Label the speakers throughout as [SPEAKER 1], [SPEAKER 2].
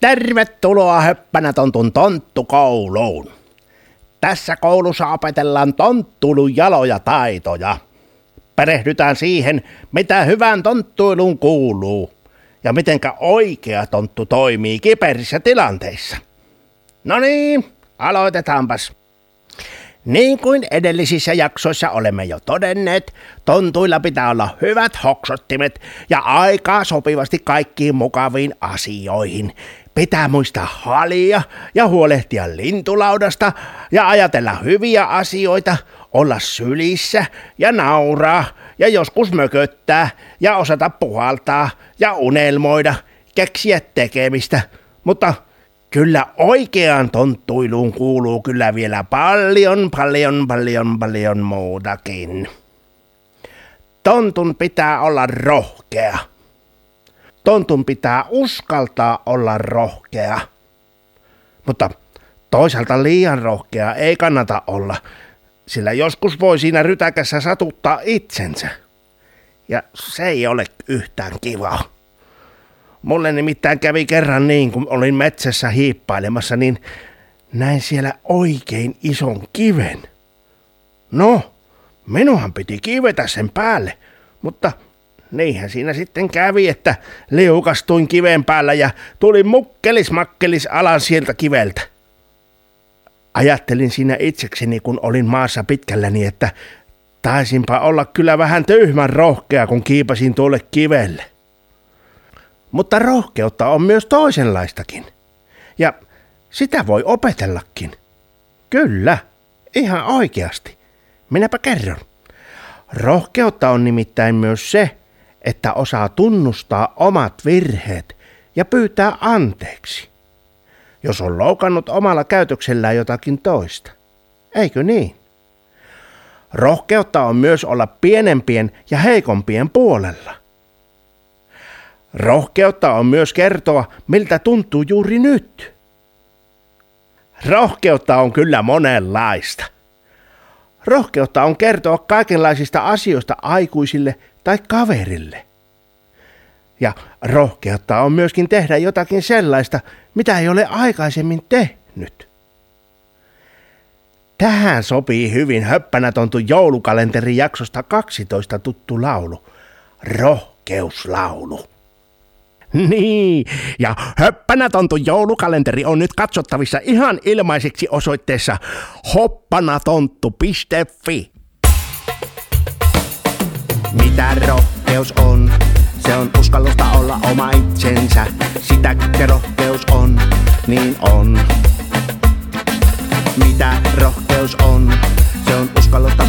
[SPEAKER 1] Tervetuloa höppänä tontun tonttukouluun. Tässä koulussa opetellaan tonttulun jaloja taitoja. Perehdytään siihen, mitä hyvän tonttuiluun kuuluu ja mitenkä oikea tonttu toimii kiperissä tilanteissa. No niin, aloitetaanpas. Niin kuin edellisissä jaksoissa olemme jo todenneet, tontuilla pitää olla hyvät hoksottimet ja aikaa sopivasti kaikkiin mukaviin asioihin. Pitää muistaa halia ja huolehtia lintulaudasta ja ajatella hyviä asioita, olla sylissä ja nauraa ja joskus mököttää ja osata puhaltaa ja unelmoida, keksiä tekemistä, mutta Kyllä oikeaan tonttuiluun kuuluu kyllä vielä paljon, paljon, paljon, paljon muutakin. Tontun pitää olla rohkea. Tontun pitää uskaltaa olla rohkea. Mutta toisaalta liian rohkea ei kannata olla, sillä joskus voi siinä rytäkässä satuttaa itsensä. Ja se ei ole yhtään kivaa. Mulle nimittäin kävi kerran niin, kun olin metsässä hiippailemassa, niin näin siellä oikein ison kiven. No, minuhan piti kivetä sen päälle, mutta niinhän siinä sitten kävi, että liukastuin kiven päällä ja tuli mukkelis makkelis alan sieltä kiveltä. Ajattelin siinä itsekseni, kun olin maassa pitkälläni, että taisinpa olla kyllä vähän tyhmän rohkea, kun kiipasin tuolle kivelle. Mutta rohkeutta on myös toisenlaistakin. Ja sitä voi opetellakin. Kyllä, ihan oikeasti. Minäpä kerron. Rohkeutta on nimittäin myös se, että osaa tunnustaa omat virheet ja pyytää anteeksi, jos on loukannut omalla käytöksellään jotakin toista. Eikö niin? Rohkeutta on myös olla pienempien ja heikompien puolella – Rohkeutta on myös kertoa, miltä tuntuu juuri nyt. Rohkeutta on kyllä monenlaista. Rohkeutta on kertoa kaikenlaisista asioista aikuisille tai kaverille. Ja rohkeutta on myöskin tehdä jotakin sellaista, mitä ei ole aikaisemmin tehnyt. Tähän sopii hyvin höppänä tontu joulukalenteri jaksosta 12 tuttu laulu. Rohkeuslaulu. Niin, ja höppänätontu joulukalenteri on nyt katsottavissa ihan ilmaiseksi osoitteessa hoppanatontu.fi. Mitä rohkeus on? Se on uskallusta olla oma itsensä. Sitä rohkeus on, niin on. Mitä rohkeus on? Se on uskallusta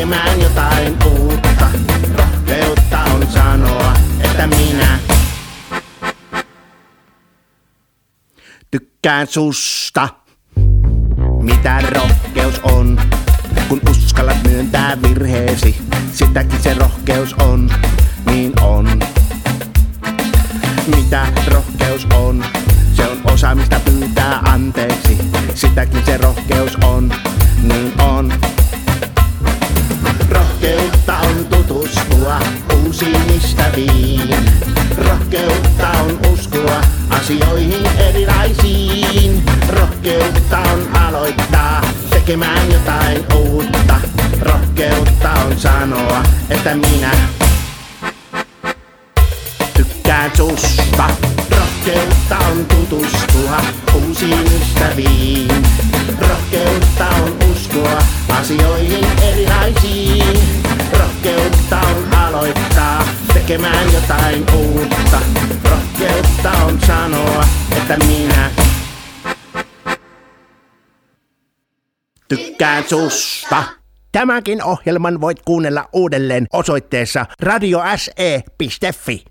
[SPEAKER 1] tekemään jotain uutta. Rohkeutta on sanoa, että minä tykkään susta. Mitä rohkeus on, kun uskallat myöntää virheesi? Sitäkin se rohkeus on, niin on. Mitä rohkeus on? Se on osaamista pyytää anteeksi. Sitäkin se rohkeus on, niin on. Rohkeutta on tutustua uusiin ystäviin. Rohkeutta on uskoa asioihin erilaisiin. Rohkeutta on aloittaa tekemään jotain uutta. Rohkeutta on sanoa, että minä tykkään susta. Rohkeutta on tutustua uusiin ystäviin. Tekemään jotain uutta. Rohkeutta on sanoa, että minä tykkään susta. Tämäkin ohjelman voit kuunnella uudelleen osoitteessa radiose.fi.